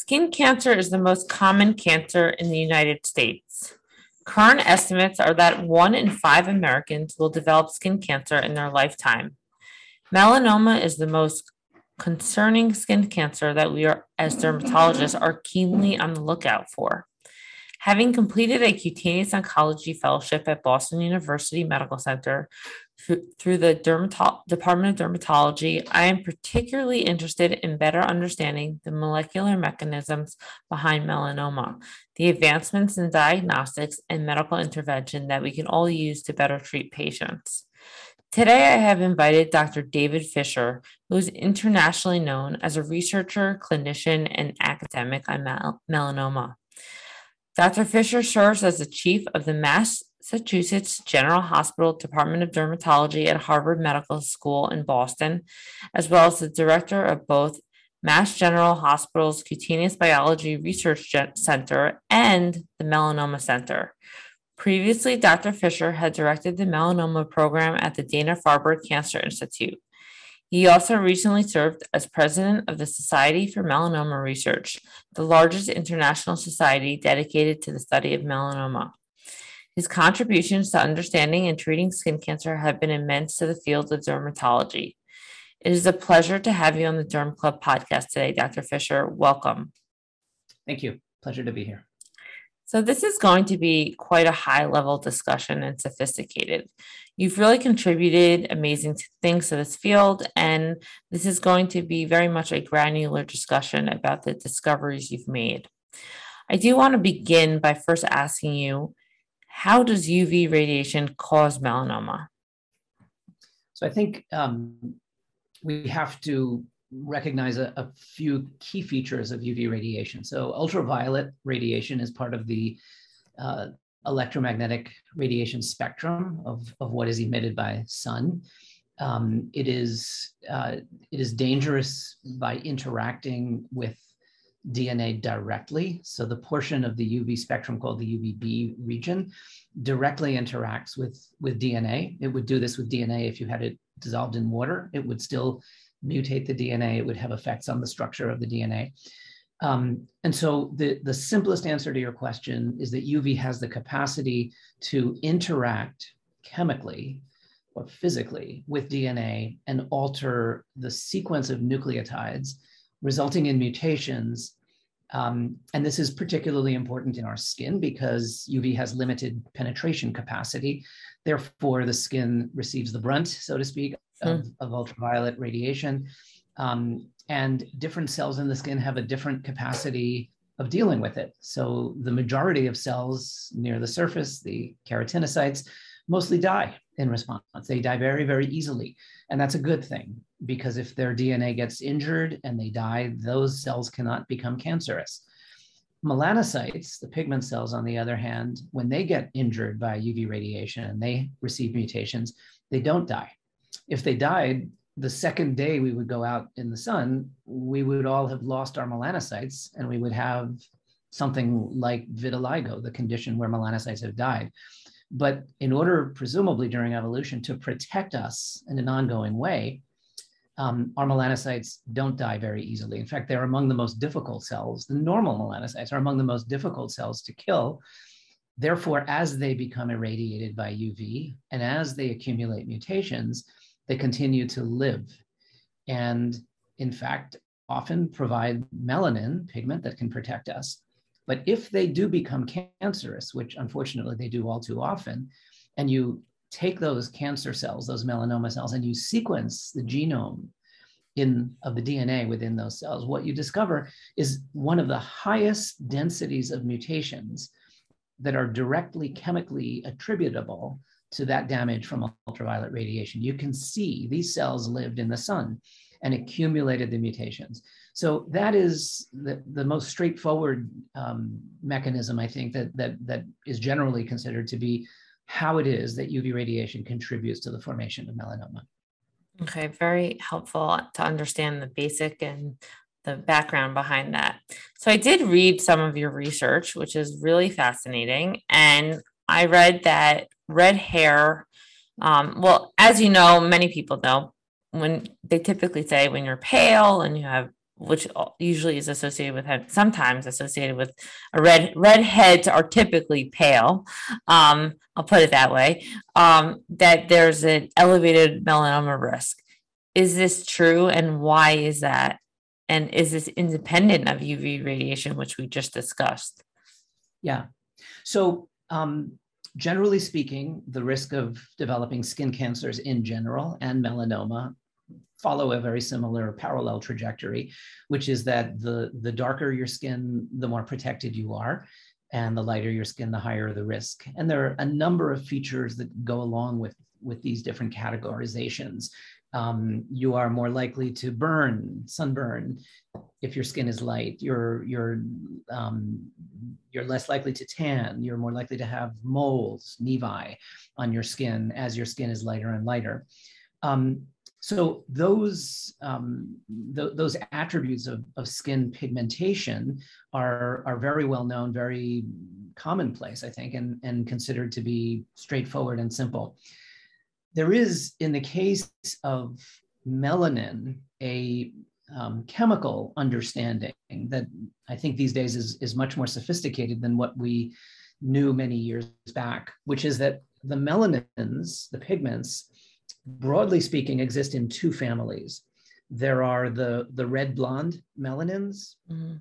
Skin cancer is the most common cancer in the United States. Current estimates are that one in five Americans will develop skin cancer in their lifetime. Melanoma is the most concerning skin cancer that we are, as dermatologists, are keenly on the lookout for. Having completed a cutaneous oncology fellowship at Boston University Medical Center through the Dermato- Department of Dermatology, I am particularly interested in better understanding the molecular mechanisms behind melanoma, the advancements in diagnostics and medical intervention that we can all use to better treat patients. Today, I have invited Dr. David Fisher, who is internationally known as a researcher, clinician, and academic on mel- melanoma. Dr. Fisher serves as the chief of the Massachusetts General Hospital Department of Dermatology at Harvard Medical School in Boston, as well as the director of both Mass General Hospital's Cutaneous Biology Research Center and the Melanoma Center. Previously, Dr. Fisher had directed the melanoma program at the Dana Farber Cancer Institute. He also recently served as president of the Society for Melanoma Research, the largest international society dedicated to the study of melanoma. His contributions to understanding and treating skin cancer have been immense to the field of dermatology. It is a pleasure to have you on the Derm Club podcast today, Dr. Fisher. Welcome. Thank you. Pleasure to be here. So, this is going to be quite a high level discussion and sophisticated. You've really contributed amazing things to this field, and this is going to be very much a granular discussion about the discoveries you've made. I do want to begin by first asking you how does UV radiation cause melanoma? So, I think um, we have to recognize a, a, few key features of UV radiation. So ultraviolet radiation is part of the uh, electromagnetic radiation spectrum of, of what is emitted by sun. Um, it is uh, it is dangerous by interacting with DNA directly. So the portion of the UV spectrum called the UVB region directly interacts with, with DNA. It would do this with DNA if you had it dissolved in water. It would still mutate the DNA, it would have effects on the structure of the DNA. Um, and so the, the simplest answer to your question is that UV has the capacity to interact chemically or physically with DNA and alter the sequence of nucleotides, resulting in mutations. Um, and this is particularly important in our skin because UV has limited penetration capacity. Therefore, the skin receives the brunt, so to speak, of, mm. of ultraviolet radiation. Um, and different cells in the skin have a different capacity of dealing with it. So the majority of cells near the surface, the keratinocytes, mostly die in response. They die very, very easily. And that's a good thing because if their DNA gets injured and they die, those cells cannot become cancerous. Melanocytes, the pigment cells, on the other hand, when they get injured by UV radiation and they receive mutations, they don't die if they died the second day we would go out in the sun, we would all have lost our melanocytes and we would have something like vitiligo, the condition where melanocytes have died. But in order, presumably during evolution, to protect us in an ongoing way, um, our melanocytes don't die very easily. In fact, they're among the most difficult cells. The normal melanocytes are among the most difficult cells to kill. Therefore, as they become irradiated by UV and as they accumulate mutations, they continue to live. And in fact, often provide melanin pigment that can protect us. But if they do become cancerous, which unfortunately they do all too often, and you take those cancer cells, those melanoma cells, and you sequence the genome in of the DNA within those cells, what you discover is one of the highest densities of mutations that are directly chemically attributable to that damage from ultraviolet radiation. You can see these cells lived in the sun and accumulated the mutations. So that is the, the most straightforward um, mechanism, I think, that, that, that is generally considered to be how it is that UV radiation contributes to the formation of melanoma. Okay, very helpful to understand the basic and the background behind that. So I did read some of your research, which is really fascinating. And I read that red hair. Um, well, as you know, many people know when they typically say when you're pale and you have which usually is associated with head, sometimes associated with a red redheads are typically pale. Um, i'll put it that way. Um, that there's an elevated melanoma risk. Is this true and why is that? And is this independent of uv radiation which we just discussed? Yeah. So um, generally speaking the risk of developing skin cancers in general and melanoma follow a very similar parallel trajectory, which is that the, the darker your skin, the more protected you are, and the lighter your skin, the higher the risk. And there are a number of features that go along with, with these different categorizations. Um, you are more likely to burn, sunburn, if your skin is light. You're you're um, you're less likely to tan. You're more likely to have moles, nevi, on your skin as your skin is lighter and lighter. Um, so those um, th- those attributes of, of skin pigmentation are are very well known, very commonplace, I think, and, and considered to be straightforward and simple. There is, in the case of melanin, a um, chemical understanding that I think these days is, is much more sophisticated than what we knew many years back, which is that the melanins, the pigments, broadly speaking, exist in two families. There are the, the red blonde melanins. Mm-hmm.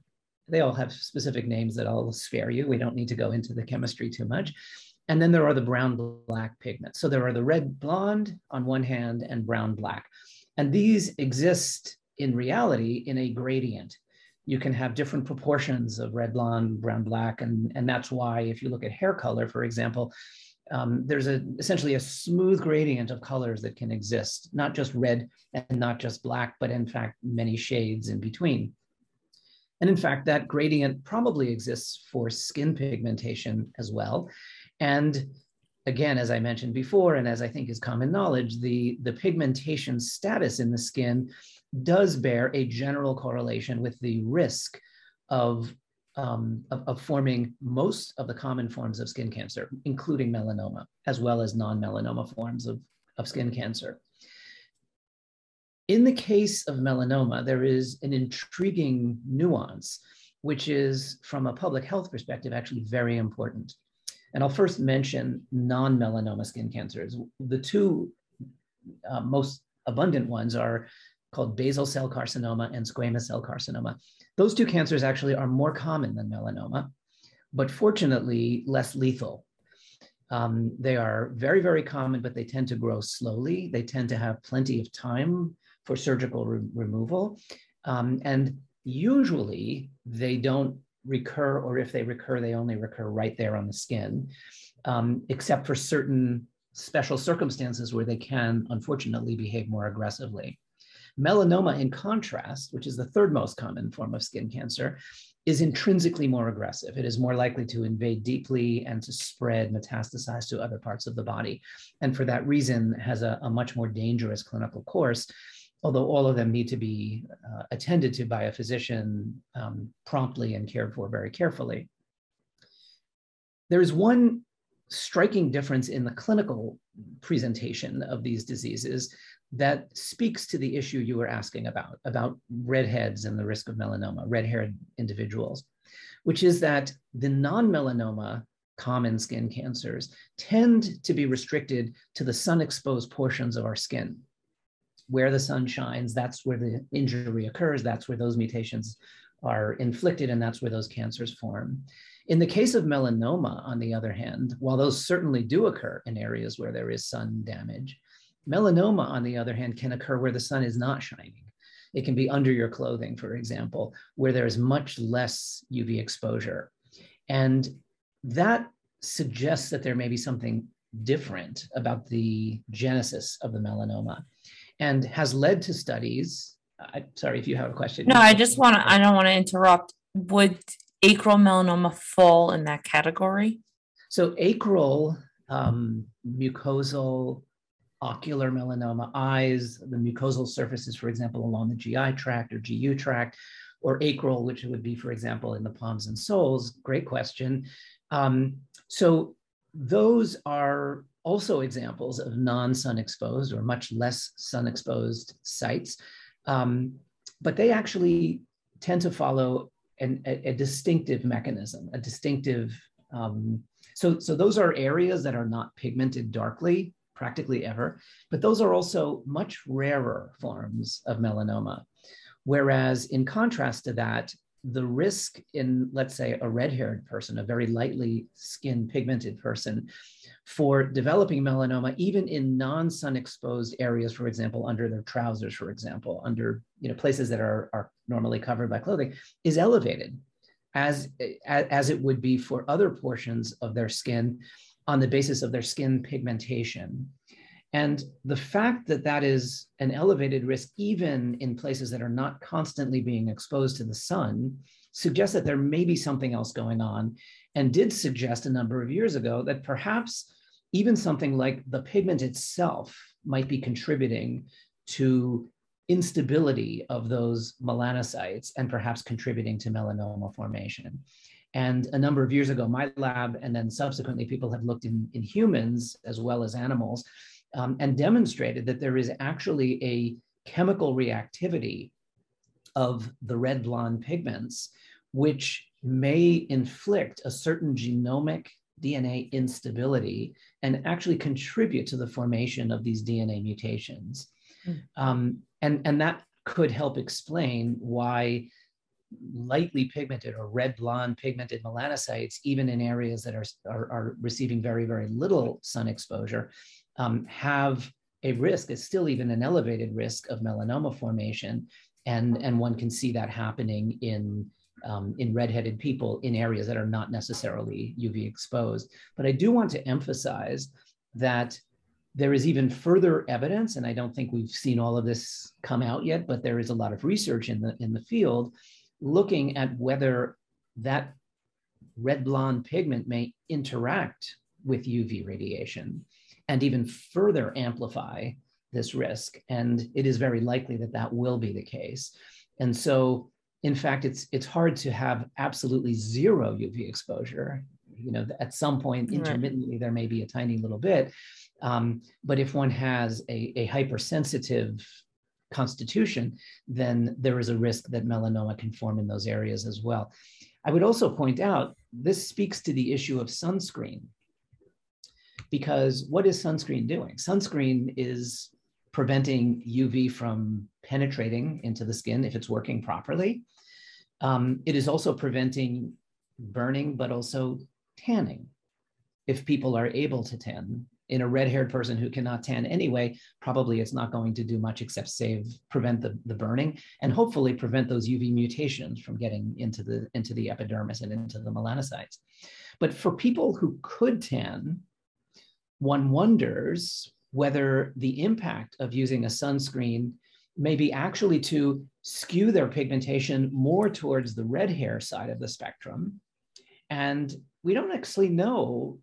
They all have specific names that I'll spare you. We don't need to go into the chemistry too much. And then there are the brown black pigments. So there are the red blonde on one hand and brown black. And these exist in reality in a gradient. You can have different proportions of red blonde, brown black. And, and that's why, if you look at hair color, for example, um, there's a, essentially a smooth gradient of colors that can exist, not just red and not just black, but in fact, many shades in between. And in fact, that gradient probably exists for skin pigmentation as well. And again, as I mentioned before, and as I think is common knowledge, the, the pigmentation status in the skin does bear a general correlation with the risk of um, of, of, forming most of the common forms of skin cancer, including melanoma, as well as non-melanoma forms of, of skin cancer. In the case of melanoma, there is an intriguing nuance, which is from a public health perspective, actually very important. And I'll first mention non-melanoma skin cancers. The two uh, most abundant ones are called basal cell carcinoma and squamous cell carcinoma. Those two cancers actually are more common than melanoma, but fortunately less lethal. Um, they are very, very common, but they tend to grow slowly. They tend to have plenty of time for surgical re removal. Um, and usually they don't recur, or if they recur, they only recur right there on the skin, um, except for certain special circumstances where they can, unfortunately, behave more aggressively. Melanoma, in contrast, which is the third most common form of skin cancer, is intrinsically more aggressive. It is more likely to invade deeply and to spread, metastasize to other parts of the body. And for that reason, has a, a much more dangerous clinical course, although all of them need to be uh, attended to by a physician um, promptly and cared for very carefully. There is one striking difference in the clinical presentation of these diseases that speaks to the issue you were asking about, about redheads and the risk of melanoma, red-haired individuals, which is that the non-melanoma common skin cancers tend to be restricted to the sun-exposed portions of our skin. Where the sun shines, that's where the injury occurs, that's where those mutations are inflicted, and that's where those cancers form. In the case of melanoma, on the other hand, while those certainly do occur in areas where there is sun damage, Melanoma, on the other hand, can occur where the sun is not shining. It can be under your clothing, for example, where there is much less UV exposure. And that suggests that there may be something different about the genesis of the melanoma and has led to studies. I, sorry if you have a question. No, I just want to, I don't want to interrupt. Would acral melanoma fall in that category? So, acral um, mucosal ocular melanoma, eyes, the mucosal surfaces, for example, along the GI tract or GU tract, or acral, which would be, for example, in the palms and soles? Great question. Um, so those are also examples of non-sun exposed or much less sun exposed sites. Um, but they actually tend to follow an, a, a distinctive mechanism, a distinctive. Um, so, so those are areas that are not pigmented darkly, practically ever, but those are also much rarer forms of melanoma. Whereas, in contrast to that, the risk in, let's say, a red haired person, a very lightly skin pigmented person, for developing melanoma, even in non sun exposed areas, for example, under their trousers, for example, under you know, places that are, are normally covered by clothing, is elevated as, as it would be for other portions of their skin on the basis of their skin pigmentation. And the fact that that is an elevated risk, even in places that are not constantly being exposed to the sun, suggests that there may be something else going on, and did suggest a number of years ago that perhaps even something like the pigment itself might be contributing to instability of those melanocytes and perhaps contributing to melanoma formation. And a number of years ago, my lab and then subsequently people have looked in, in humans as well as animals um, and demonstrated that there is actually a chemical reactivity of the red blonde pigments, which may inflict a certain genomic DNA instability and actually contribute to the formation of these DNA mutations. Mm. Um, and, and that could help explain why lightly pigmented or red blonde pigmented melanocytes, even in areas that are, are, are receiving very, very little sun exposure, um, have a risk, it's still even an elevated risk of melanoma formation. And, and one can see that happening in, um, in redheaded people in areas that are not necessarily UV exposed. But I do want to emphasize that there is even further evidence, and I don't think we've seen all of this come out yet, but there is a lot of research in the, in the field looking at whether that red blonde pigment may interact with UV radiation and even further amplify this risk. And it is very likely that that will be the case. And so, in fact, it's it's hard to have absolutely zero UV exposure. You know, at some point intermittently right. there may be a tiny little bit, um, but if one has a, a hypersensitive constitution, then there is a risk that melanoma can form in those areas as well. I would also point out this speaks to the issue of sunscreen because what is sunscreen doing? Sunscreen is preventing UV from penetrating into the skin if it's working properly. Um, it is also preventing burning, but also tanning if people are able to tan. In a red haired person who cannot tan anyway, probably it's not going to do much except save, prevent the, the burning, and hopefully prevent those UV mutations from getting into the, into the epidermis and into the melanocytes. But for people who could tan, one wonders whether the impact of using a sunscreen may be actually to skew their pigmentation more towards the red hair side of the spectrum. And we don't actually know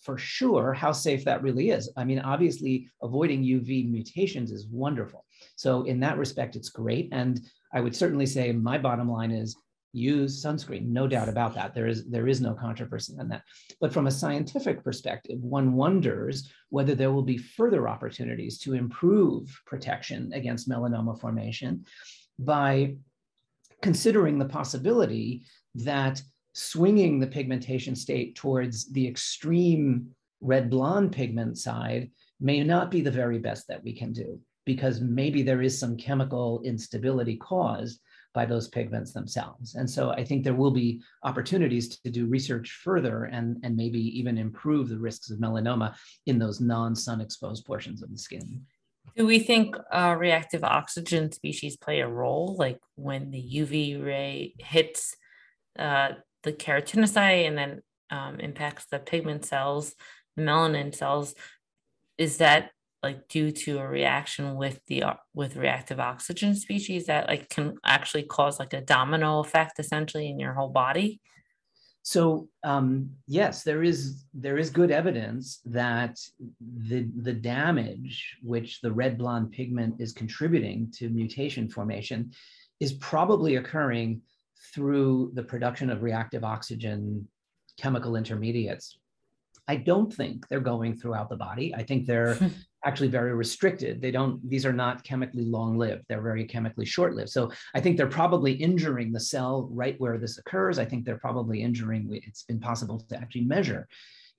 for sure how safe that really is. I mean, obviously, avoiding UV mutations is wonderful. So, in that respect, it's great. And I would certainly say my bottom line is use sunscreen no doubt about that there is there is no controversy on that but from a scientific perspective one wonders whether there will be further opportunities to improve protection against melanoma formation by considering the possibility that swinging the pigmentation state towards the extreme red blonde pigment side may not be the very best that we can do because maybe there is some chemical instability caused by those pigments themselves. And so I think there will be opportunities to do research further and, and maybe even improve the risks of melanoma in those non-sun exposed portions of the skin. Do we think uh, reactive oxygen species play a role, like when the UV ray hits uh, the keratinocyte and then um, impacts the pigment cells, the melanin cells? Is that like due to a reaction with the with reactive oxygen species that like can actually cause like a domino effect essentially in your whole body so um, yes there is there is good evidence that the the damage which the red blonde pigment is contributing to mutation formation is probably occurring through the production of reactive oxygen chemical intermediates I don't think they're going throughout the body. I think they're hmm. actually very restricted. They don't, these are not chemically long lived, they're very chemically short lived. So I think they're probably injuring the cell right where this occurs. I think they're probably injuring, it's been possible to actually measure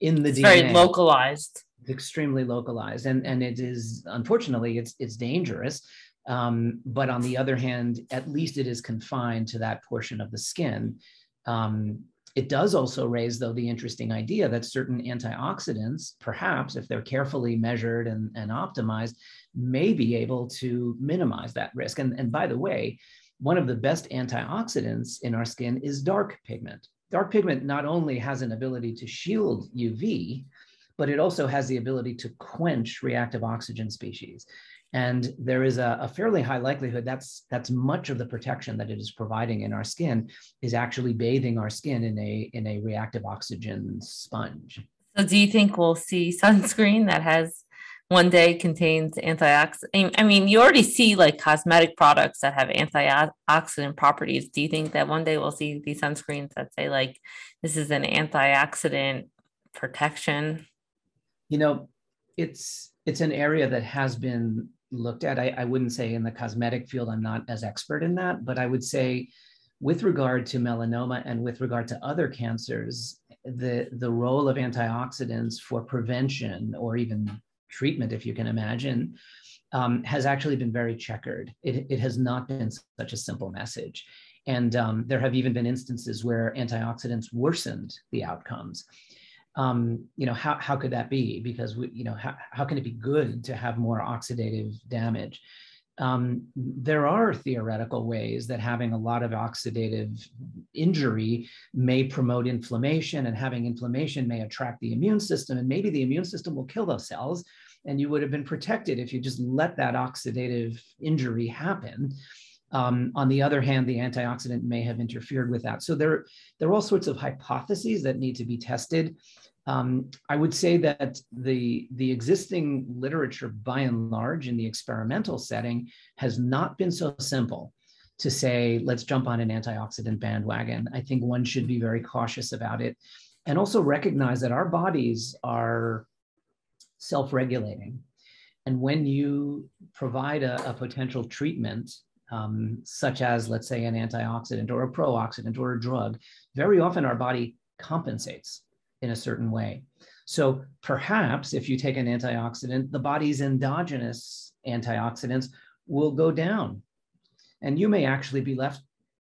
in the It's DNA. very localized. extremely localized and and it is unfortunately it's it's dangerous um, but on the other hand at least it is confined to that portion of the skin. Um, it does also raise though the interesting idea that certain antioxidants perhaps if they're carefully measured and, and optimized may be able to minimize that risk. And, and by the way one of the best antioxidants in our skin is dark pigment. Dark pigment not only has an ability to shield uv but it also has the ability to quench reactive oxygen species. And there is a, a, fairly high likelihood that's that's much of the protection that it is providing in our skin is actually bathing our skin in a in a reactive oxygen sponge. So do you think we'll see sunscreen that has one day contains antioxidant? I mean, you already see like cosmetic products that have antioxidant properties. Do you think that one day we'll see these sunscreens that say like this is an antioxidant protection? you know it's it's an area that has been looked at I, I, wouldn't say in the cosmetic field i'm not as expert in that but i would say with regard to melanoma and with regard to other cancers the the role of antioxidants for prevention or even treatment if you can imagine um, has actually been very checkered. It, it has not been such a simple message. And um, there have even been instances where antioxidants worsened the outcomes um, you know, how, how could that be? Because, we, you know, how, how can it be good to have more oxidative damage? Um, there are theoretical ways that having a lot of oxidative injury may promote inflammation, and having inflammation may attract the immune system, and maybe the immune system will kill those cells, and you would have been protected if you just let that oxidative injury happen. Um, on the other hand, the antioxidant may have interfered with that. So there, there are all sorts of hypotheses that need to be tested. Um, I would say that the, the existing literature, by and large, in the experimental setting, has not been so simple to say, let's jump on an antioxidant bandwagon. I think one should be very cautious about it and also recognize that our bodies are self regulating. And when you provide a, a potential treatment um, such as, let's say, an antioxidant or a pro-oxidant or a drug, very often our body compensates in a certain way. So perhaps if you take an antioxidant, the body's endogenous antioxidants will go down. And you may actually be left,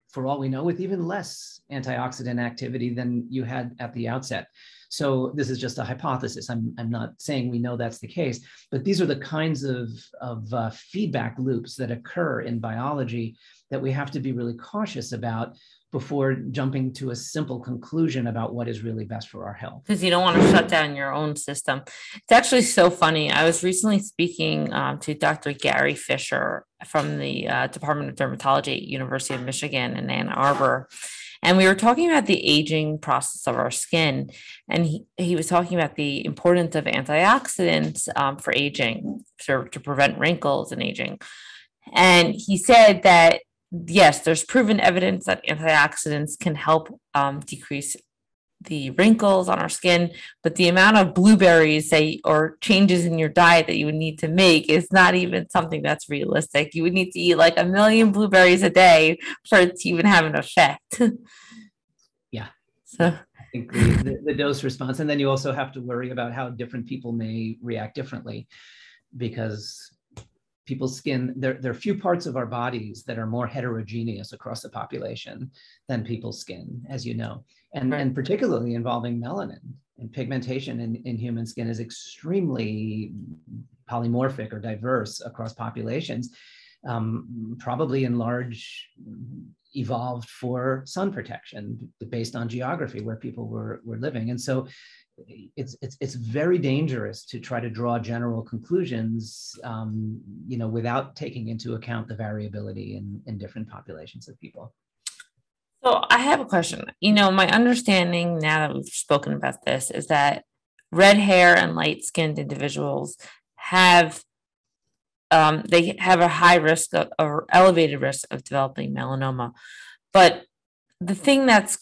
for all we know, with even less antioxidant activity than you had at the outset. So this is just a hypothesis. I'm, I'm not saying we know that's the case, but these are the kinds of, of uh, feedback loops that occur in biology that we have to be really cautious about before jumping to a simple conclusion about what is really best for our health. Because you don't want to shut down your own system. It's actually so funny. I was recently speaking um, to Dr. Gary Fisher from the uh, Department of Dermatology at University of Michigan in Ann Arbor. And we were talking about the aging process of our skin. And he, he was talking about the importance of antioxidants um, for aging, to, to prevent wrinkles and aging. And he said that yes, there's proven evidence that antioxidants can help um, decrease the wrinkles on our skin, but the amount of blueberries, say, or changes in your diet that you would need to make is not even something that's realistic. You would need to eat like a million blueberries a day for it to even have an effect. yeah. So I think the, the, the dose response, and then you also have to worry about how different people may react differently because people's skin, there, there are few parts of our bodies that are more heterogeneous across the population than people's skin, as you know, and, right. and particularly involving melanin and pigmentation in, in human skin is extremely polymorphic or diverse across populations, um, probably in large evolved for sun protection based on geography where people were, were living. And so it's it's it's very dangerous to try to draw general conclusions, um, you know, without taking into account the variability in in different populations of people. So I have a question. You know, my understanding now that we've spoken about this is that red hair and light skinned individuals have um, they have a high risk of, or elevated risk of developing melanoma. But the thing that's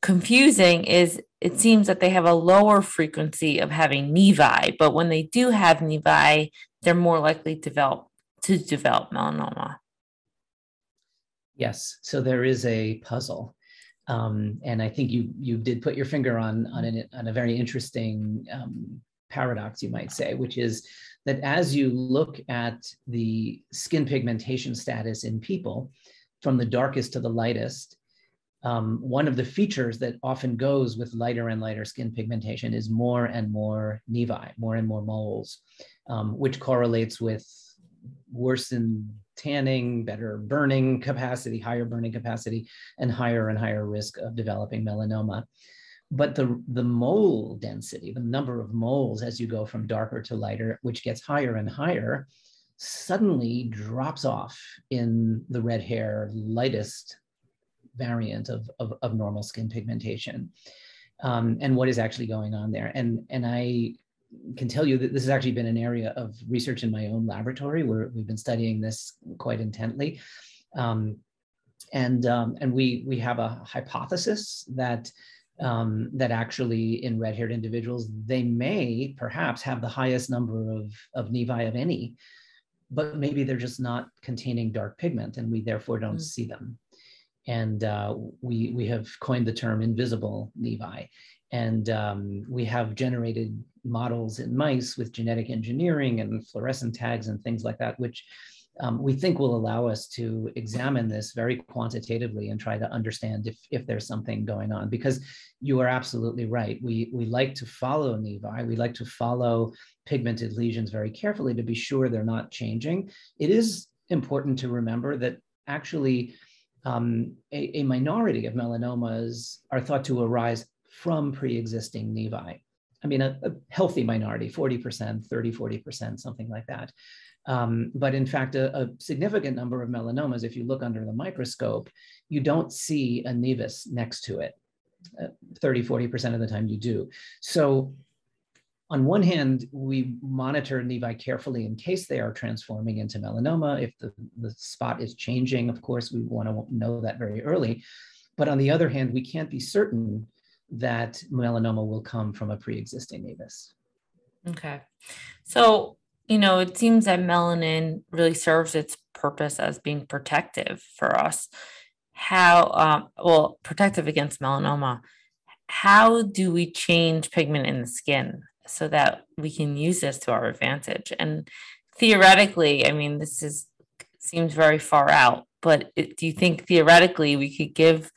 confusing is it seems that they have a lower frequency of having nevi, but when they do have nevi, they're more likely to develop to develop melanoma? Yes, so there is a puzzle. Um, and I think you you did put your finger on on, an, on a very interesting um, paradox, you might say, which is that as you look at the skin pigmentation status in people, from the darkest to the lightest, um, one of the features that often goes with lighter and lighter skin pigmentation is more and more nevi, more and more moles, um, which correlates with worsened tanning, better burning capacity, higher burning capacity, and higher and higher risk of developing melanoma. But the, the mole density, the number of moles as you go from darker to lighter, which gets higher and higher, suddenly drops off in the red hair, lightest variant of, of, of normal skin pigmentation. Um, and what is actually going on there. And, and I can tell you that this has actually been an area of research in my own laboratory where we've been studying this quite intently. Um, and, um, and we, we have a hypothesis that, um, that actually in red-haired individuals, they may perhaps have the highest number of, of nevi of any, but maybe they're just not containing dark pigment and we therefore don't mm. see them. And uh, we, we have coined the term invisible nevi. And um, we have generated models in mice with genetic engineering and fluorescent tags and things like that, which um, we think will allow us to examine this very quantitatively and try to understand if, if there's something going on. Because you are absolutely right. We, we like to follow nevi, we like to follow pigmented lesions very carefully to be sure they're not changing. It is important to remember that actually um, a, a minority of melanomas are thought to arise from pre-existing nevi. I mean, a, a healthy minority, 40%, 30, 40%, something like that. Um, but in fact, a, a, significant number of melanomas, if you look under the microscope, you don't see a nevus next to it. Uh, 30, 40% of the time you do. So on one hand, we monitor nevi carefully in case they are transforming into melanoma. If the, the spot is changing, of course, we want to know that very early. But on the other hand, we can't be certain that melanoma will come from a pre-existing nevus. Okay. So, you know, it seems that melanin really serves its purpose as being protective for us. How, um, well, protective against melanoma. How do we change pigment in the skin so that we can use this to our advantage? And theoretically, I mean, this is seems very far out, but it, do you think theoretically we could give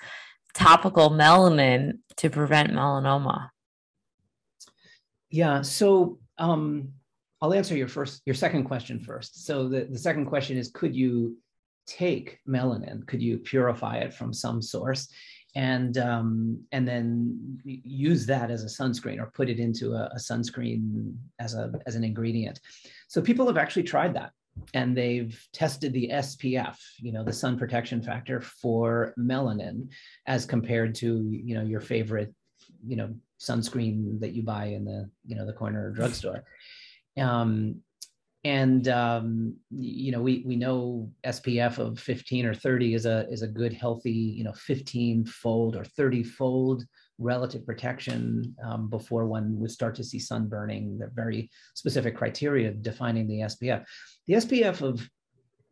topical melanin to prevent melanoma? Yeah, so um, I'll answer your first, your second question first. So the, the second question is, could you take melanin? Could you purify it from some source? and um, and then use that as a sunscreen or put it into a, a, sunscreen as a as an ingredient. So people have actually tried that and they've tested the SPF, you know, the sun protection factor for melanin as compared to, you know, your favorite, you know, sunscreen that you buy in the, you know, the corner drugstore. Um, and um, you know, we we know SPF of 15 or 30 is a is a good healthy, you know, 15 fold or 30 fold relative protection um, before one would start to see sunburning. They're very specific criteria defining the SPF. The SPF of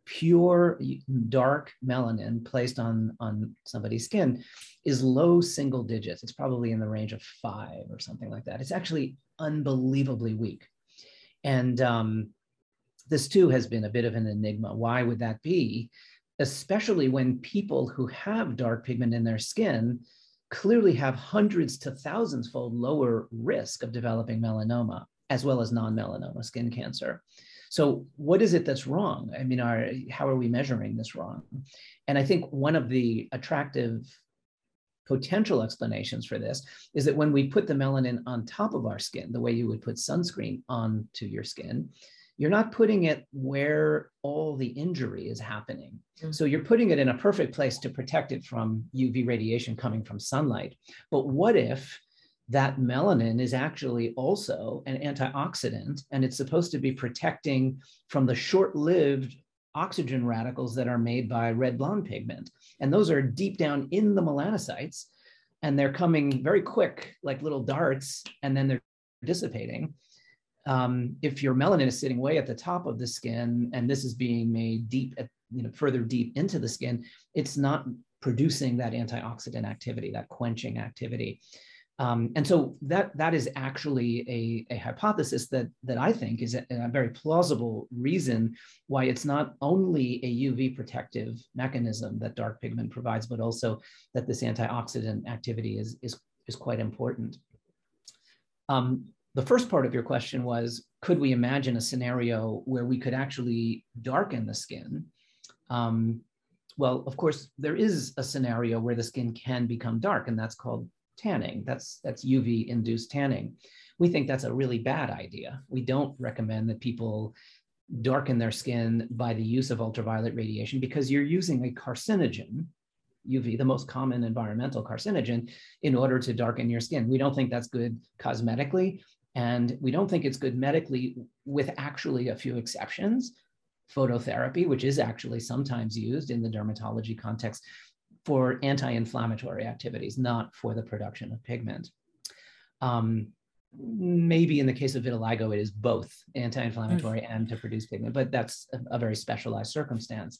pure dark melanin placed on, on somebody's skin is low single digits. It's probably in the range of five or something like that. It's actually unbelievably weak. And um, this too has been a bit of an enigma. Why would that be? Especially when people who have dark pigment in their skin clearly have hundreds to thousands fold lower risk of developing melanoma as well as non-melanoma skin cancer. So what is it that's wrong? I mean, are, how are we measuring this wrong? And I think one of the attractive potential explanations for this is that when we put the melanin on top of our skin, the way you would put sunscreen onto your skin, you're not putting it where all the injury is happening. Mm-hmm. So you're putting it in a perfect place to protect it from UV radiation coming from sunlight. But what if that melanin is actually also an antioxidant and it's supposed to be protecting from the short-lived oxygen radicals that are made by red blonde pigment. And those are deep down in the melanocytes and they're coming very quick, like little darts, and then they're dissipating um, if your melanin is sitting way at the top of the skin and this is being made deep at you know further deep into the skin it's not producing that antioxidant activity that quenching activity um, and so that that is actually a, a hypothesis that that I think is a, a, very plausible reason why it's not only a UV protective mechanism that dark pigment provides, but also that this antioxidant activity is is is quite important. Um, the first part of your question was, could we imagine a scenario where we could actually darken the skin? Um, well, of course, there is a scenario where the skin can become dark, and that's called tanning. That's, that's UV induced tanning. We think that's a really bad idea. We don't recommend that people darken their skin by the use of ultraviolet radiation because you're using a carcinogen, UV, the most common environmental carcinogen, in order to darken your skin. We don't think that's good cosmetically, and we don't think it's good medically, with actually a few exceptions. Phototherapy, which is actually sometimes used in the dermatology context, for anti-inflammatory activities, not for the production of pigment. Um, maybe in the case of vitiligo, it is both anti-inflammatory mm. and to produce pigment, but that's a, a very specialized circumstance.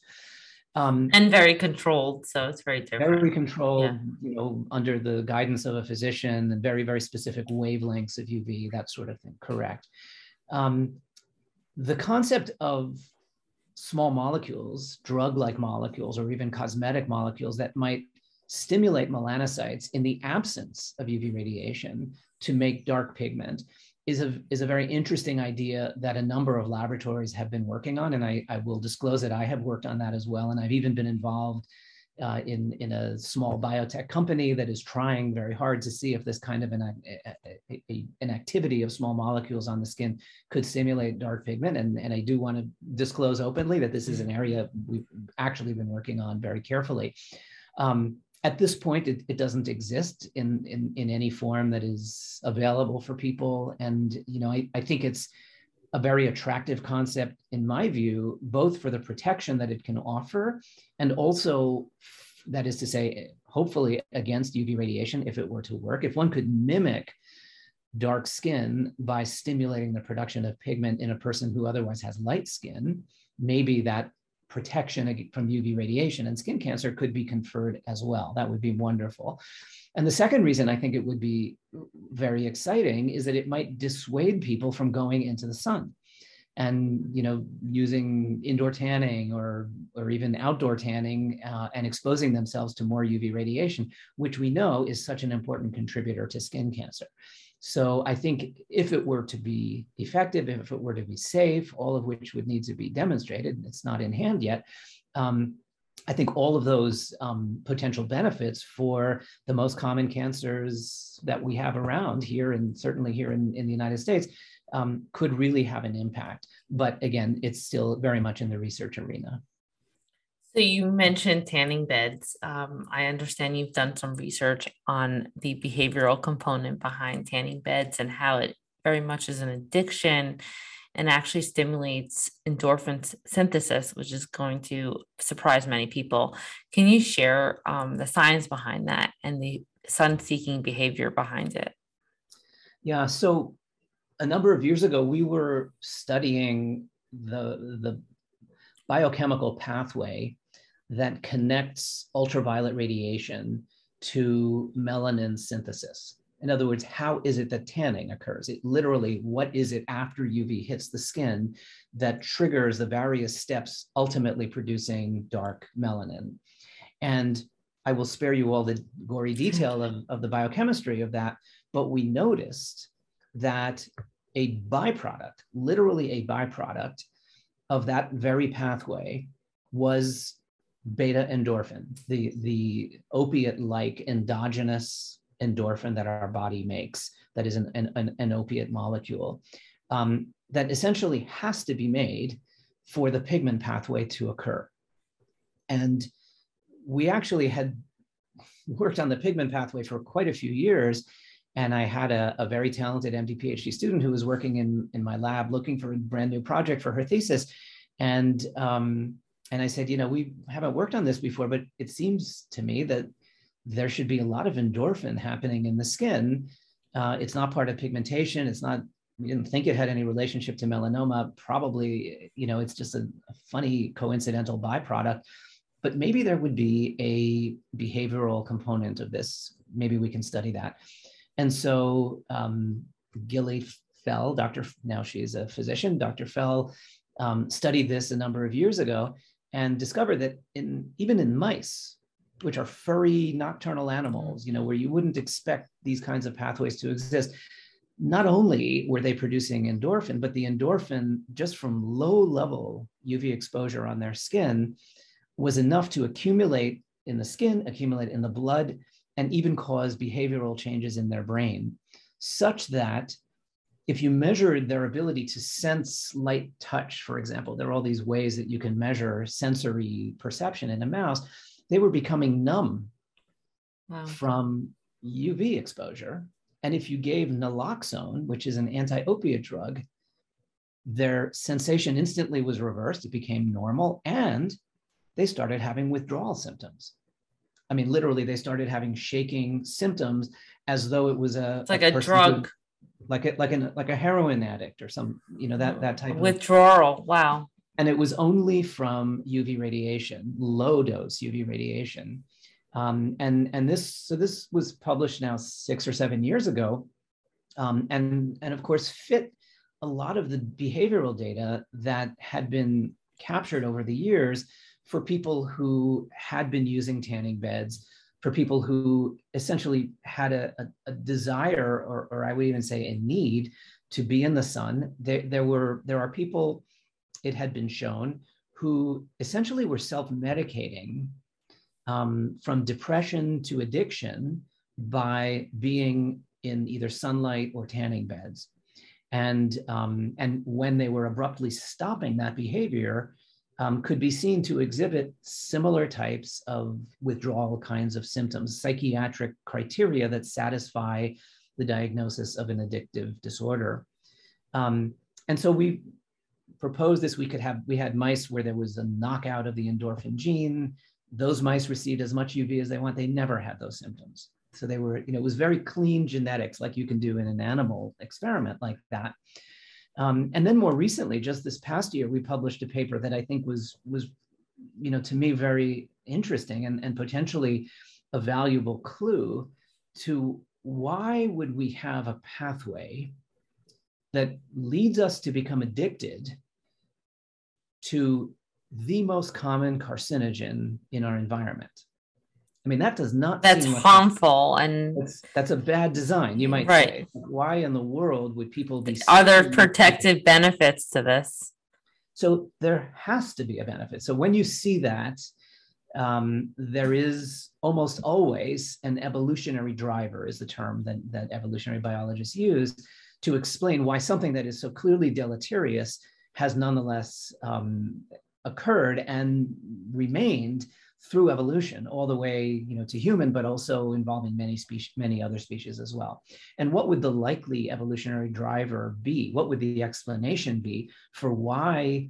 Um, and very controlled, so it's very different. Very controlled, yeah. you know, under the guidance of a physician, and very, very specific wavelengths of UV, that sort of thing. Correct. Um, the concept of small molecules, drug like molecules, or even cosmetic molecules that might stimulate melanocytes in the absence of UV radiation to make dark pigment is a, is a very interesting idea that a number of laboratories have been working on. And I, I will disclose that I have worked on that as well. And I've even been involved uh, in, in a small biotech company that is trying very hard to see if this kind of an, a, a, an activity of small molecules on the skin could stimulate dark pigment. And, and I do want to disclose openly that this is an area we've actually been working on very carefully. Um, at this point, it, it doesn't exist in, in, in any form that is available for people. And, you know, I, I think it's, a very attractive concept, in my view, both for the protection that it can offer and also, that is to say, hopefully against UV radiation if it were to work. If one could mimic dark skin by stimulating the production of pigment in a person who otherwise has light skin, maybe that protection from UV radiation and skin cancer could be conferred as well. That would be wonderful. And the second reason I think it would be very exciting is that it might dissuade people from going into the sun and you know using indoor tanning or or even outdoor tanning uh, and exposing themselves to more UV radiation, which we know is such an important contributor to skin cancer. So I think if it were to be effective, if it were to be safe, all of which would need to be demonstrated, it's not in hand yet. Um, I think all of those um, potential benefits for the most common cancers that we have around here, and certainly here in, in the United States, um, could really have an impact. But again, it's still very much in the research arena. So you mentioned tanning beds. Um, I understand you've done some research on the behavioral component behind tanning beds and how it very much is an addiction and actually stimulates endorphin synthesis, which is going to surprise many people. Can you share um, the science behind that and the sun seeking behavior behind it? Yeah, so a number of years ago, we were studying the, the biochemical pathway that connects ultraviolet radiation to melanin synthesis. In other words, how is it that tanning occurs? It literally, what is it after UV hits the skin that triggers the various steps ultimately producing dark melanin? And I will spare you all the gory detail of, of the biochemistry of that, but we noticed that a byproduct, literally a byproduct of that very pathway was beta endorphin, the, the opiate like endogenous endorphin that our body makes, that is an, an, an opiate molecule, um, that essentially has to be made for the pigment pathway to occur. And we actually had worked on the pigment pathway for quite a few years. And I had a, a very talented MD PhD student who was working in, in my lab looking for a brand new project for her thesis. And um, and I said, you know, we haven't worked on this before, but it seems to me that there should be a lot of endorphin happening in the skin. Uh, it's not part of pigmentation. It's not we didn't think it had any relationship to melanoma. Probably, you know, it's just a, a funny coincidental byproduct. But maybe there would be a behavioral component of this. Maybe we can study that. And so um, Gilly Fell, Dr. Now she's a physician. Dr. Fell um, studied this a number of years ago and discovered that in even in mice, which are furry nocturnal animals, you know, where you wouldn't expect these kinds of pathways to exist, not only were they producing endorphin, but the endorphin just from low level UV exposure on their skin was enough to accumulate in the skin, accumulate in the blood, and even cause behavioral changes in their brain, such that if you measured their ability to sense light touch, for example, there are all these ways that you can measure sensory perception in a mouse, they were becoming numb wow. from UV exposure. And if you gave naloxone, which is an anti opiate drug, their sensation instantly was reversed. It became normal. And they started having withdrawal symptoms. I mean, literally, they started having shaking symptoms as though it was a it's like a, a drug like a like an like a heroin addict or some you know that that type withdrawal. Of, withdrawal. wow. And it was only from UV radiation, low dose UV radiation. Um, and and this so this was published now six or seven years ago, um, and and of course fit a lot of the behavioral data that had been captured over the years for people who had been using tanning beds for people who essentially had a, a, a desire, or, or, I would even say a need, to be in the sun. There, there were there are people, it had been shown, who essentially were self-medicating um, from depression to addiction by being in either sunlight or tanning beds. And, um, and when they were abruptly stopping that behavior, um, could be seen to exhibit similar types of withdrawal kinds of symptoms, psychiatric criteria that satisfy the diagnosis of an addictive disorder. Um, and so we proposed this. We could have, we had mice where there was a knockout of the endorphin gene. Those mice received as much UV as they want. They never had those symptoms. So they were, you know, it was very clean genetics, like you can do in an animal experiment like that. Um, and then more recently, just this past year, we published a paper that I think was was, you know, to me very interesting and, and potentially a valuable clue to why would we have a pathway that leads us to become addicted to the most common carcinogen in our environment. I mean, that does not. That's harmful, like and that's, that's, a bad design. You might right. say, why in the world would people be? Are there protective benefits to this? So there has to be a benefit. So when you see that, um, there is almost always an evolutionary driver, is the term that, that evolutionary biologists use to explain why something that is so clearly deleterious has nonetheless um, occurred and remained through evolution all the way you know to human but also involving many species many other species as well. And what would the likely evolutionary driver be? What would the explanation be for why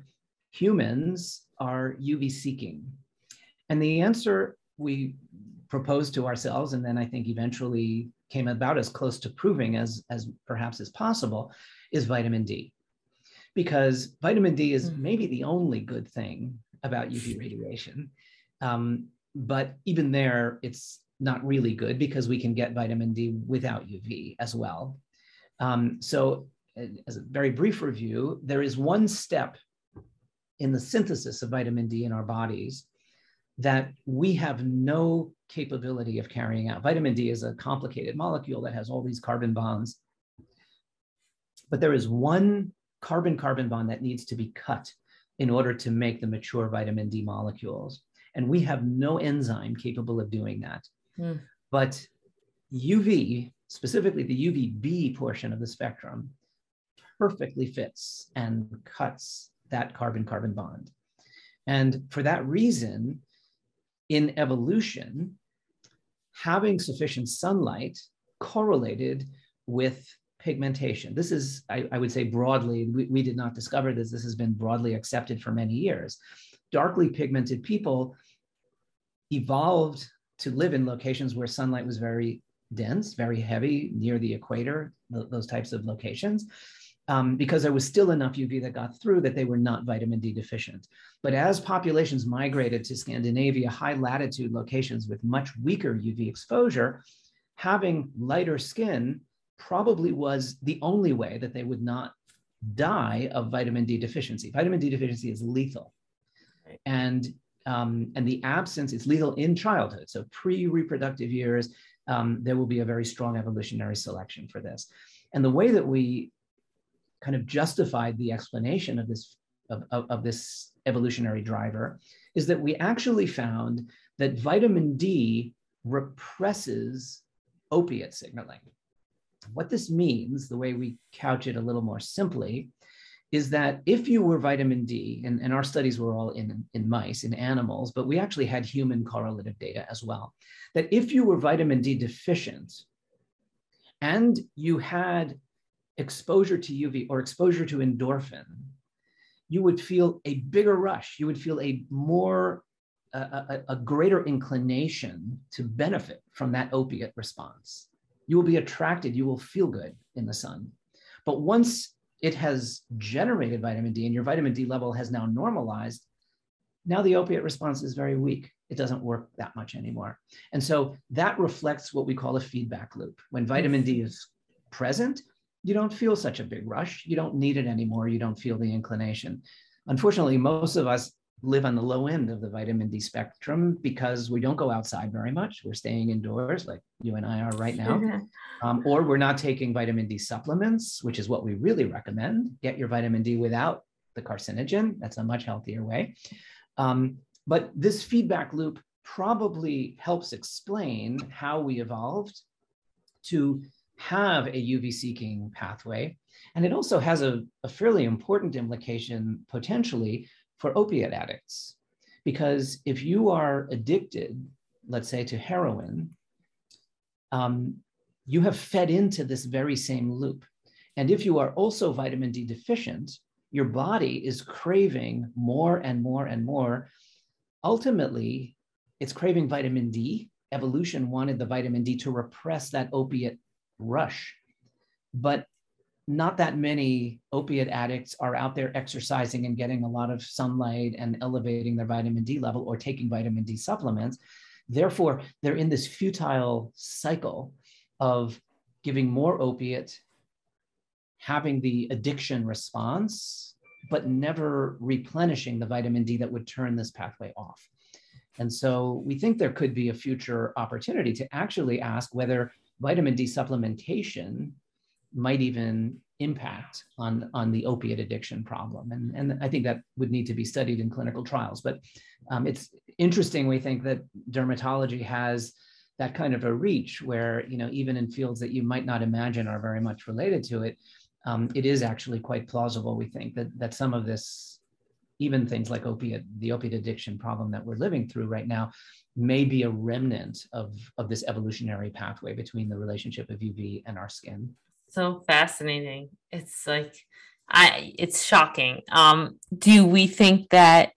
humans are uv seeking? And the answer we proposed to ourselves and then i think eventually came about as close to proving as as perhaps as possible is vitamin d. Because vitamin d is hmm. maybe the only good thing about uv radiation um, but even there, it's not really good because we can get vitamin D without UV as well. Um, so, as a very brief review, there is one step in the synthesis of vitamin D in our bodies that we have no capability of carrying out. Vitamin D is a complicated molecule that has all these carbon bonds. But there is one carbon carbon bond that needs to be cut in order to make the mature vitamin D molecules. And we have no enzyme capable of doing that. Mm. But UV, specifically the UVB portion of the spectrum, perfectly fits and cuts that carbon carbon bond. And for that reason, in evolution, having sufficient sunlight correlated with pigmentation. This is, I, I would say broadly, we, we, did not discover this, this has been broadly accepted for many years. Darkly pigmented people evolved to live in locations where sunlight was very dense, very heavy near the equator, th- those types of locations. um, because there was still enough UV that got through that they were not vitamin D deficient. But as populations migrated to Scandinavia, high latitude locations with much weaker UV exposure, having lighter skin probably was the only way that they would not die of vitamin D deficiency. Vitamin D deficiency is lethal. And um, and the absence is lethal in childhood. So pre-reproductive years, um, there will be a very strong evolutionary selection for this. And the way that we kind of justified the explanation of this of, of, of this evolutionary driver is that we actually found that vitamin D represses opiate signaling. What this means, the way we couch it a little more simply, is that if you were vitamin D, and, and our studies were all in, in mice, in animals, but we actually had human correlative data as well, that if you were vitamin D deficient and you had exposure to UV or exposure to endorphin, you would feel a bigger rush. You would feel a more, a, a, a greater inclination to benefit from that opiate response. You will be attracted, you will feel good in the sun. But once it has generated vitamin D and your vitamin D level has now normalized, now the opiate response is very weak. It doesn't work that much anymore. And so that reflects what we call a feedback loop. When vitamin D is present, you don't feel such a big rush. You don't need it anymore. You don't feel the inclination. Unfortunately, most of us live on the low end of the vitamin D spectrum because we don't go outside very much. We're staying indoors, like you and I are right now. Mm-hmm. Um, or we're not taking vitamin D supplements, which is what we really recommend. Get your vitamin D without the carcinogen. That's a much healthier way. Um, but this feedback loop probably helps explain how we evolved to have a UV seeking pathway. And it also has a, a fairly important implication potentially for opiate addicts. Because if you are addicted, let's say to heroin, um, you have fed into this very same loop. And if you are also vitamin D deficient, your body is craving more and more and more. Ultimately, it's craving vitamin D. Evolution wanted the vitamin D to repress that opiate rush. But not that many opiate addicts are out there exercising and getting a lot of sunlight and elevating their vitamin D level or taking vitamin D supplements. Therefore, they're in this futile cycle of giving more opiate, having the addiction response, but never replenishing the vitamin D that would turn this pathway off. And so we think there could be a future opportunity to actually ask whether vitamin D supplementation might even impact on, on the opiate addiction problem. And, and I think that would need to be studied in clinical trials. But um, it's interesting, we think that dermatology has that kind of a reach where, you know, even in fields that you might not imagine are very much related to it, um, it is actually quite plausible, we think, that, that some of this, even things like opiate, the opiate addiction problem that we're living through right now, may be a remnant of, of this evolutionary pathway between the relationship of UV and our skin. So fascinating. It's like, I, it's shocking. Um, do we think that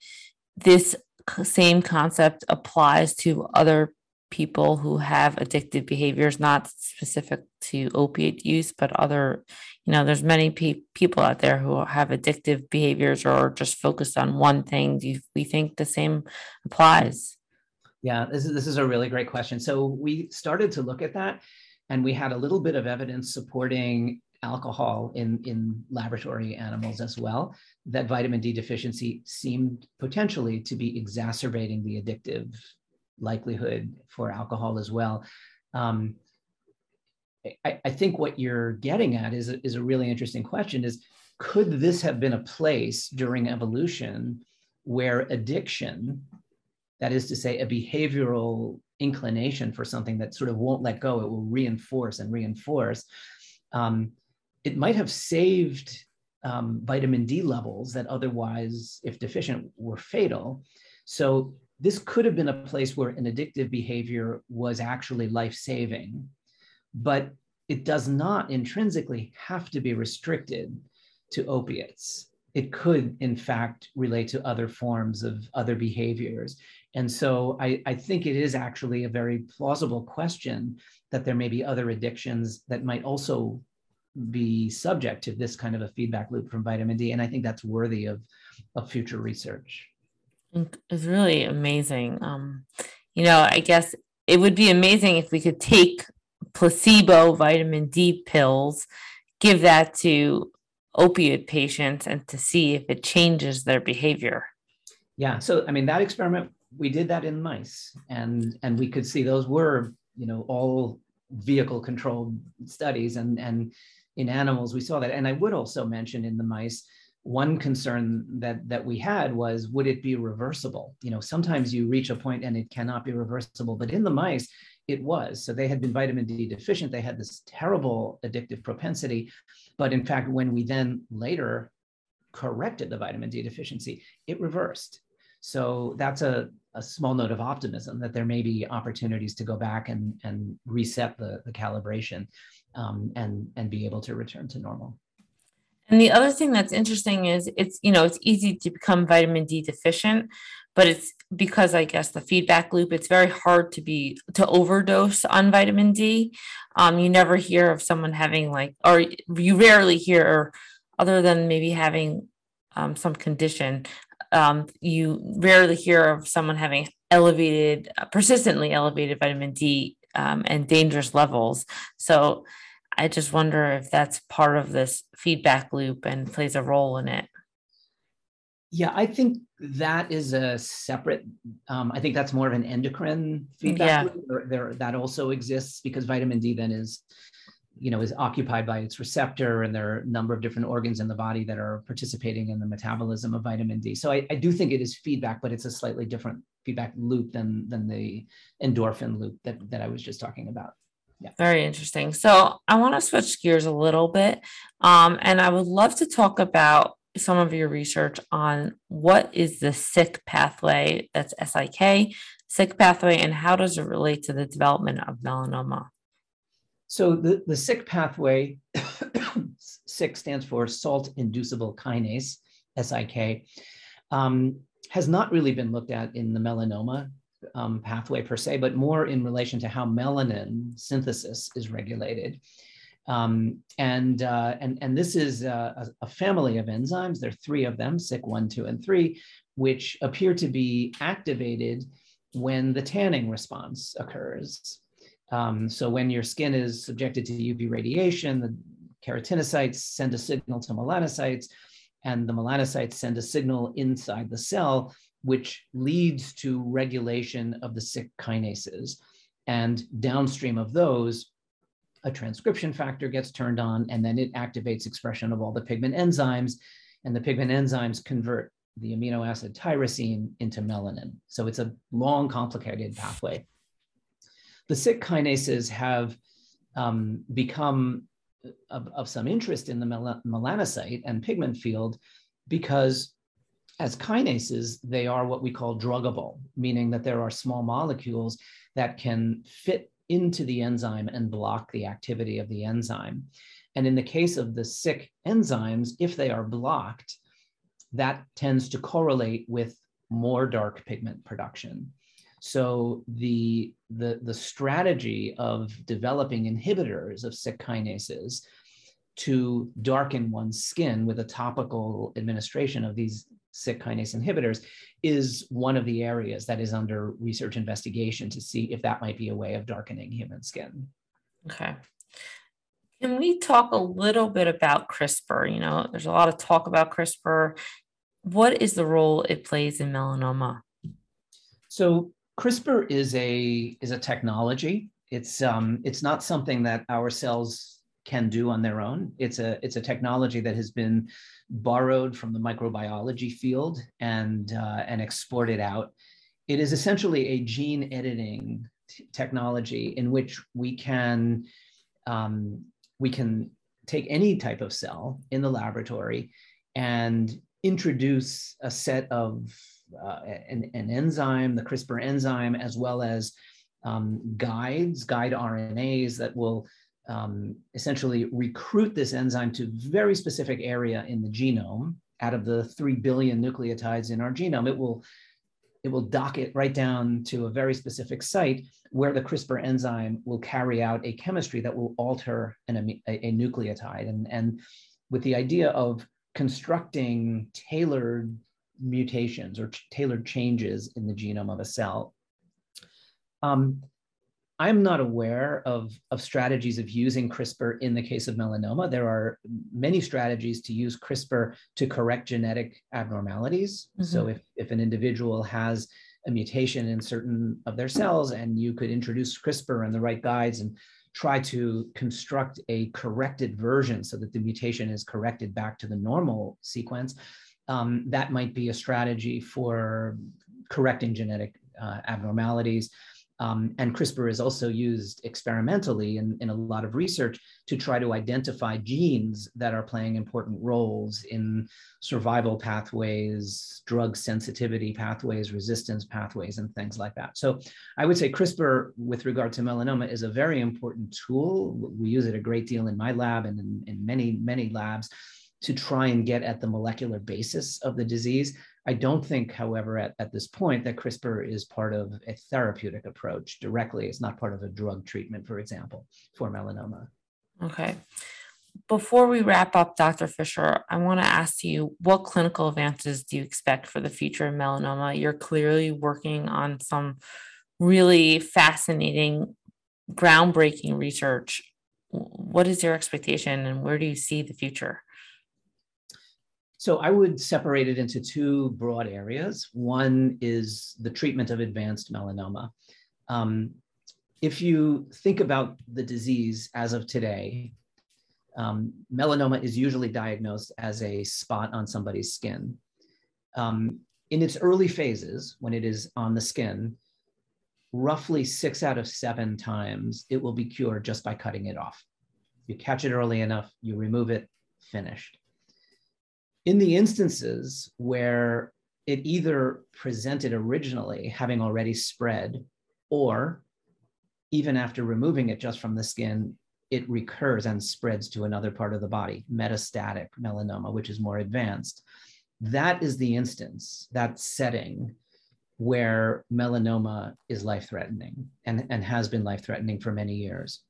this same concept applies to other people who have addictive behaviors, not specific to opiate use, but other, you know, there's many pe- people out there who have addictive behaviors or just focused on one thing. Do you, we think the same applies? Yeah, this is, this is a really great question. So we started to look at that and we had a little bit of evidence supporting alcohol in, in laboratory animals as well, that vitamin D deficiency seemed potentially to be exacerbating the addictive likelihood for alcohol as well. Um, I, I, think what you're getting at is is a really interesting question is could this have been a place during evolution where addiction that is to say, a behavioral inclination for something that sort of won't let go, it will reinforce and reinforce. Um, it might have saved um, vitamin D levels that otherwise, if deficient, were fatal. So this could have been a place where an addictive behavior was actually life saving, but it does not intrinsically have to be restricted to opiates. It could, in fact, relate to other forms of other behaviors. And so I, I think it is actually a very plausible question that there may be other addictions that might also be subject to this kind of a feedback loop from vitamin D. And I think that's worthy of, of future research. It's really amazing. Um, you know, I guess it would be amazing if we could take placebo vitamin D pills, give that to opioid patients, and to see if it changes their behavior. Yeah. So, I mean, that experiment, we did that in mice, and and we could see those were, you know, all vehicle controlled studies, and and in animals we saw that. And I would also mention in the mice one concern that that we had was would it be reversible? You know sometimes you reach a point and it cannot be reversible but in the mice it was. So they had been vitamin d deficient they had this terrible addictive propensity but in fact when we then later corrected the vitamin d deficiency it reversed so that's a, a small note of optimism that there may be opportunities to go back and, and reset the, the calibration um, and, and be able to return to normal and the other thing that's interesting is it's, you know, it's easy to become vitamin D deficient, but it's because I guess the feedback loop, it's very hard to be to overdose on vitamin D. Um, you never hear of someone having like, or you rarely hear, other than maybe having um, some condition, um, you rarely hear of someone having elevated, uh, persistently elevated vitamin D um, and dangerous levels. So I just wonder if that's part of this feedback loop and plays a role in it. Yeah, I think that is a separate. Um, I think that's more of an endocrine feedback yeah. loop. There, there, that also exists because vitamin D then is, you know, is occupied by its receptor, and there are a number of different organs in the body that are participating in the metabolism of vitamin D. So I, I do think it is feedback, but it's a slightly different feedback loop than than the endorphin loop that that I was just talking about. Yeah. Very interesting. So I want to switch gears a little bit. Um, and I would love to talk about some of your research on what is the SIK pathway, that's SIK, SYK pathway, and how does it relate to the development of melanoma? So the, the SIK pathway, SIK stands for salt inducible kinase, SIK, um, has not really been looked at in the melanoma um, pathway per se, but more in relation to how melanin synthesis is regulated. Um, and, uh, and, and this is a, a, family of enzymes. There are three of them, SIK1, 2, and 3, which appear to be activated when the tanning response occurs. Um, so when your skin is subjected to UV radiation, the keratinocytes send a signal to melanocytes, and the melanocytes send a signal inside the cell which leads to regulation of the SIK kinases. And downstream of those, a transcription factor gets turned on, and then it activates expression of all the pigment enzymes. And the pigment enzymes convert the amino acid tyrosine into melanin. So it's a long, complicated pathway. The SIK kinases have um, become of, of, some interest in the mel- melanocyte and pigment field because as kinases, they are what we call druggable, meaning that there are small molecules that can fit into the enzyme and block the activity of the enzyme. And in the case of the SIK enzymes, if they are blocked, that tends to correlate with more dark pigment production. So the, the, the strategy of developing inhibitors of SIK kinases to darken one's skin with a topical administration of these SIK kinase inhibitors is one of the areas that is under research investigation to see if that might be a way of darkening human skin. Okay. Can we talk a little bit about CRISPR? You know, there's a lot of talk about CRISPR. What is the role it plays in melanoma? So CRISPR is a is a technology. It's um it's not something that our cells can do on their own. It's a it's a technology that has been borrowed from the microbiology field and uh, and exported out. It is essentially a gene editing t- technology in which we can um, we can take any type of cell in the laboratory and introduce a set of uh, an, an, enzyme, the CRISPR enzyme, as well as um, guides, guide RNAs that will um, essentially recruit this enzyme to very specific area in the genome. Out of the 3 billion nucleotides in our genome, it will it will dock it right down to a very specific site where the CRISPR enzyme will carry out a chemistry that will alter an, a, a nucleotide. And, and with the idea of constructing tailored mutations or tailored changes in the genome of a cell. Um, I'm not aware of, of strategies of using CRISPR in the case of melanoma. There are many strategies to use CRISPR to correct genetic abnormalities. Mm-hmm. So if, if an individual has a mutation in certain of their cells and you could introduce CRISPR and the right guides and try to construct a corrected version so that the mutation is corrected back to the normal sequence, um, that might be a strategy for correcting genetic uh, abnormalities. Um, and CRISPR is also used experimentally in, in a lot of research to try to identify genes that are playing important roles in survival pathways, drug sensitivity pathways, resistance pathways, and things like that. So I would say CRISPR, with regard to melanoma, is a very important tool. We use it a great deal in my lab and in, in many, many labs to try and get at the molecular basis of the disease. I don't think, however, at, at this point that CRISPR is part of a therapeutic approach directly. It's not part of a drug treatment, for example, for melanoma. Okay. Before we wrap up, Dr. Fisher, I want to ask you what clinical advances do you expect for the future of melanoma? You're clearly working on some really fascinating, groundbreaking research. What is your expectation and where do you see the future? So I would separate it into two broad areas. One is the treatment of advanced melanoma. Um, if you think about the disease as of today, um, melanoma is usually diagnosed as a spot on somebody's skin. Um, in its early phases, when it is on the skin, roughly six out of seven times it will be cured just by cutting it off. You catch it early enough, you remove it, finished in the instances where it either presented originally having already spread or even after removing it just from the skin it recurs and spreads to another part of the body metastatic melanoma which is more advanced. That is the instance that setting where melanoma is life threatening and, and has been life threatening for many years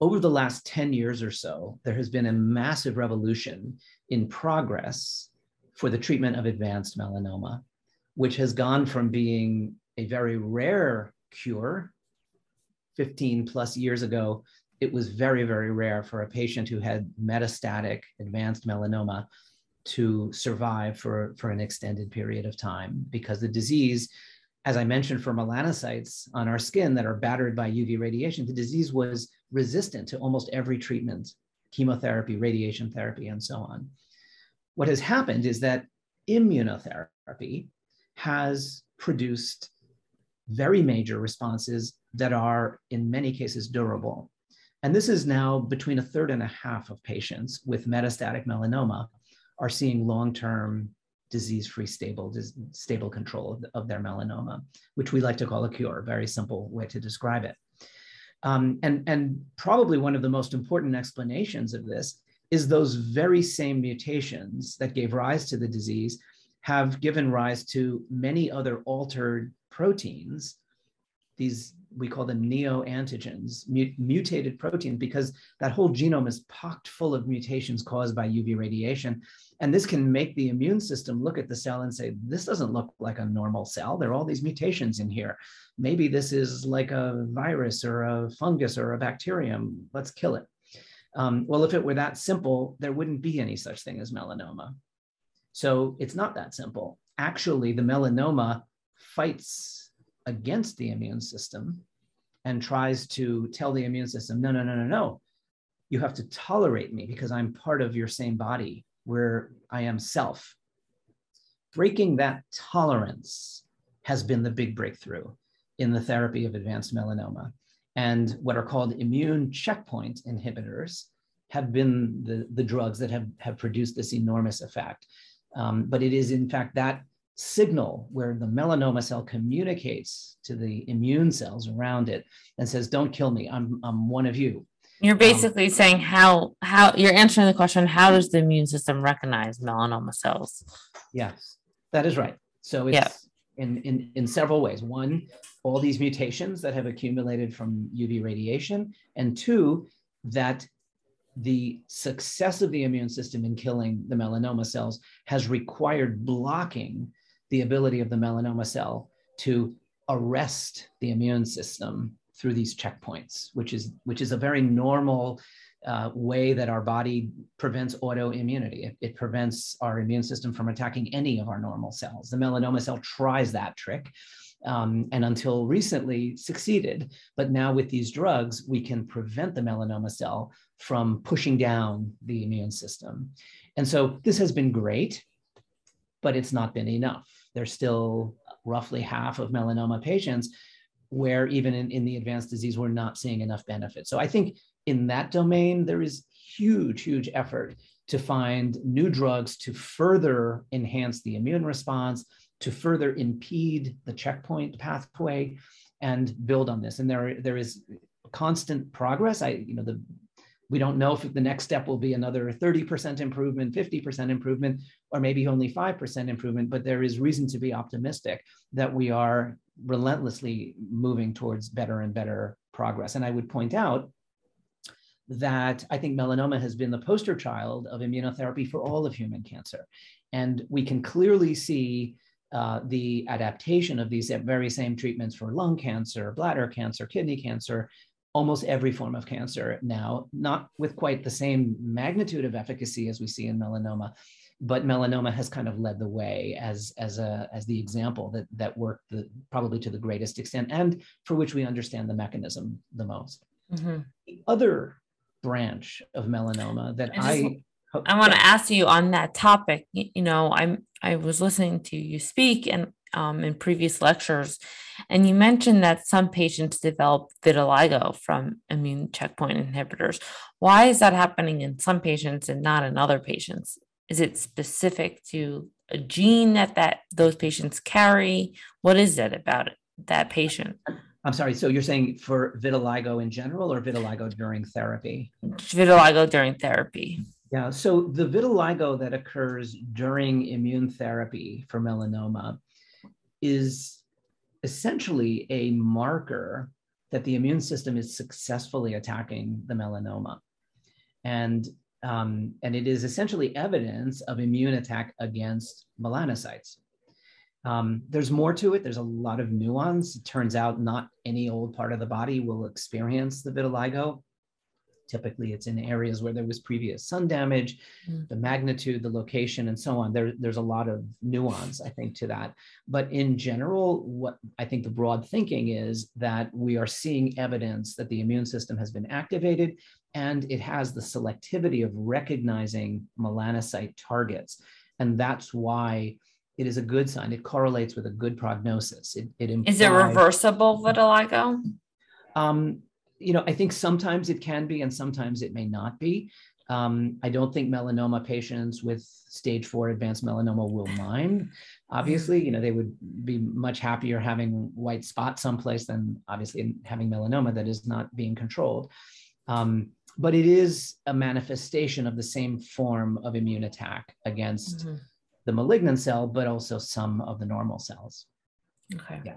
over the last 10 years or so, there has been a massive revolution in progress for the treatment of advanced melanoma, which has gone from being a very rare cure 15 plus years ago. It was very, very rare for a patient who had metastatic advanced melanoma to survive for, for an extended period of time because the disease as I mentioned, for melanocytes on our skin that are battered by UV radiation, the disease was resistant to almost every treatment, chemotherapy, radiation therapy, and so on. What has happened is that immunotherapy has produced very major responses that are, in many cases, durable. And this is now between a third and a half of patients with metastatic melanoma are seeing long term disease-free stable stable control of, of, their melanoma, which we like to call a cure, very simple way to describe it. Um, and, and probably one of the most important explanations of this is those very same mutations that gave rise to the disease have given rise to many other altered proteins, these we call them neoantigens, mutated proteins, because that whole genome is pocked full of mutations caused by UV radiation. And this can make the immune system look at the cell and say, this doesn't look like a normal cell. There are all these mutations in here. Maybe this is like a virus or a fungus or a bacterium. Let's kill it. Um, well, if it were that simple, there wouldn't be any such thing as melanoma. So it's not that simple. Actually, the melanoma fights against the immune system and tries to tell the immune system, no, no, no, no, no. You have to tolerate me because I'm part of your same body where I am self. Breaking that tolerance has been the big breakthrough in the therapy of advanced melanoma. And what are called immune checkpoint inhibitors have been the, the drugs that have, have produced this enormous effect. Um, but it is, in fact, that signal where the melanoma cell communicates to the immune cells around it and says, Don't kill me, I'm, I'm one of you. You're um, basically um, saying how how you're answering the question how does the immune system recognize melanoma cells? Yes, that is right. So it's in, in, in several ways. One, all these mutations that have accumulated from UV radiation, and two, that the success of the immune system in killing the melanoma cells has required blocking the ability of the melanoma cell to arrest the immune system through these checkpoints, which is which is a very normal uh, way that our body prevents autoimmunity. It, it prevents our immune system from attacking any of our normal cells. The melanoma cell tries that trick. Um, and until recently succeeded. But now with these drugs, we can prevent the melanoma cell from pushing down the immune system. And so this has been great, but it's not been enough. There's still roughly half of melanoma patients where even in, in the advanced disease, we're not seeing enough benefit. So I think in that domain, there is huge, huge effort to find new drugs to further enhance the immune response, to further impede the checkpoint pathway and build on this. And there, there is constant progress. I, you know, the we don't know if the next step will be another 30% improvement, 50% improvement, or maybe only 5% improvement, but there is reason to be optimistic that we are relentlessly moving towards better and better progress. And I would point out that I think melanoma has been the poster child of immunotherapy for all of human cancer. And we can clearly see uh, the adaptation of these very same treatments for lung cancer, bladder cancer, kidney cancer, almost every form of cancer now, not with quite the same magnitude of efficacy as we see in melanoma, but melanoma has kind of led the way as as a as the example that that worked the, probably to the greatest extent and for which we understand the mechanism the most. Mm-hmm. The other branch of melanoma that I I, I want to ask you on that topic. You know, I'm I was listening to you speak and um, in previous lectures, and you mentioned that some patients develop vitiligo from immune checkpoint inhibitors. Why is that happening in some patients and not in other patients? Is it specific to a gene that that those patients carry? What is it about it, that patient? I'm sorry. So you're saying for vitiligo in general or vitiligo during therapy? Vitiligo during therapy. Yeah. So the vitiligo that occurs during immune therapy for melanoma is essentially a marker that the immune system is successfully attacking the melanoma. And, um, and it is essentially evidence of immune attack against melanocytes. Um, there's more to it. There's a lot of nuance. It turns out not any old part of the body will experience the vitiligo. Typically, it's in areas where there was previous sun damage, mm. the magnitude, the location, and so on. There, there's a lot of nuance, I think, to that. But in general, what I think the broad thinking is that we are seeing evidence that the immune system has been activated and it has the selectivity of recognizing melanocyte targets. And that's why it is a good sign. It correlates with a good prognosis. It, it implies, is it reversible vitiligo? Um, you know, I think sometimes it can be and sometimes it may not be. Um, I don't think melanoma patients with stage four advanced melanoma will mind. Obviously, you know, they would be much happier having white spots someplace than obviously having melanoma that is not being controlled. Um, but it is a manifestation of the same form of immune attack against mm-hmm. the malignant cell, but also some of the normal cells. Okay. Yeah.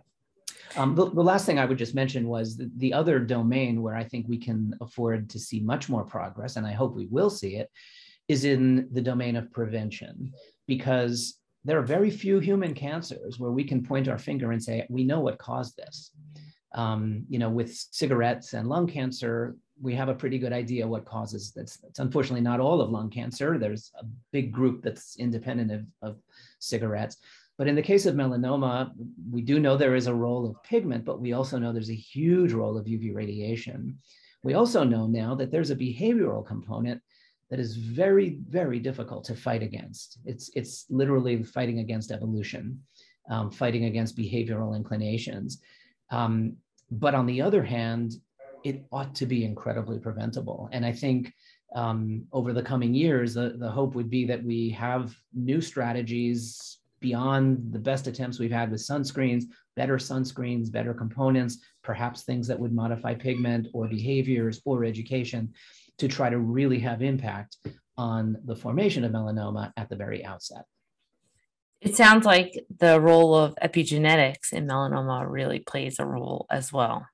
Um, the, the, last thing I would just mention was the, the, other domain where I think we can afford to see much more progress, and I hope we will see it, is in the domain of prevention, because there are very few human cancers where we can point our finger and say, we know what caused this. Um, you know, with cigarettes and lung cancer, we have a pretty good idea what causes this. It's unfortunately not all of lung cancer. There's a big group that's independent of, of cigarettes. But in the case of melanoma, we do know there is a role of pigment, but we also know there's a huge role of UV radiation. We also know now that there's a behavioral component that is very, very difficult to fight against. It's, it's literally fighting against evolution, um, fighting against behavioral inclinations. Um, but on the other hand, it ought to be incredibly preventable. And I think um, over the coming years, the, the hope would be that we have new strategies beyond the best attempts we've had with sunscreens, better sunscreens, better components, perhaps things that would modify pigment or behaviors or education to try to really have impact on the formation of melanoma at the very outset. It sounds like the role of epigenetics in melanoma really plays a role as well.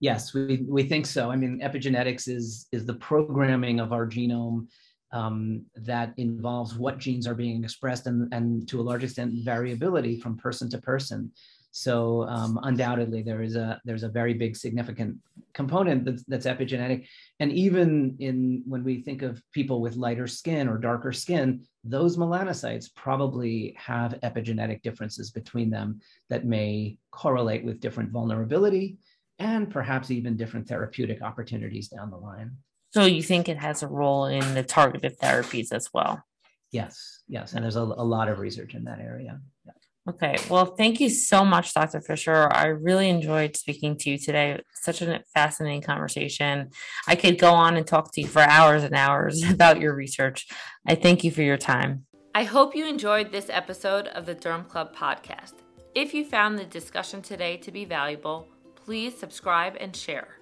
Yes, we, we think so. I mean, epigenetics is, is the programming of our genome um, that involves what genes are being expressed and, and to a large extent variability from person to person. So um, undoubtedly, there is a there's a very big significant component that's, that's epigenetic, and even in when we think of people with lighter skin or darker skin, those melanocytes probably have epigenetic differences between them that may correlate with different vulnerability and perhaps even different therapeutic opportunities down the line. So you think it has a role in the targeted therapies as well? Yes, yes, and there's a, a lot of research in that area. Yeah. Okay. Well, thank you so much, Dr. Fisher. I really enjoyed speaking to you today. Such a fascinating conversation. I could go on and talk to you for hours and hours about your research. I thank you for your time. I hope you enjoyed this episode of the Derm Club podcast. If you found the discussion today to be valuable, please subscribe and share.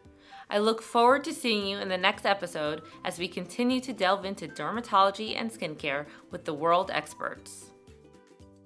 I look forward to seeing you in the next episode as we continue to delve into dermatology and skincare with the world experts.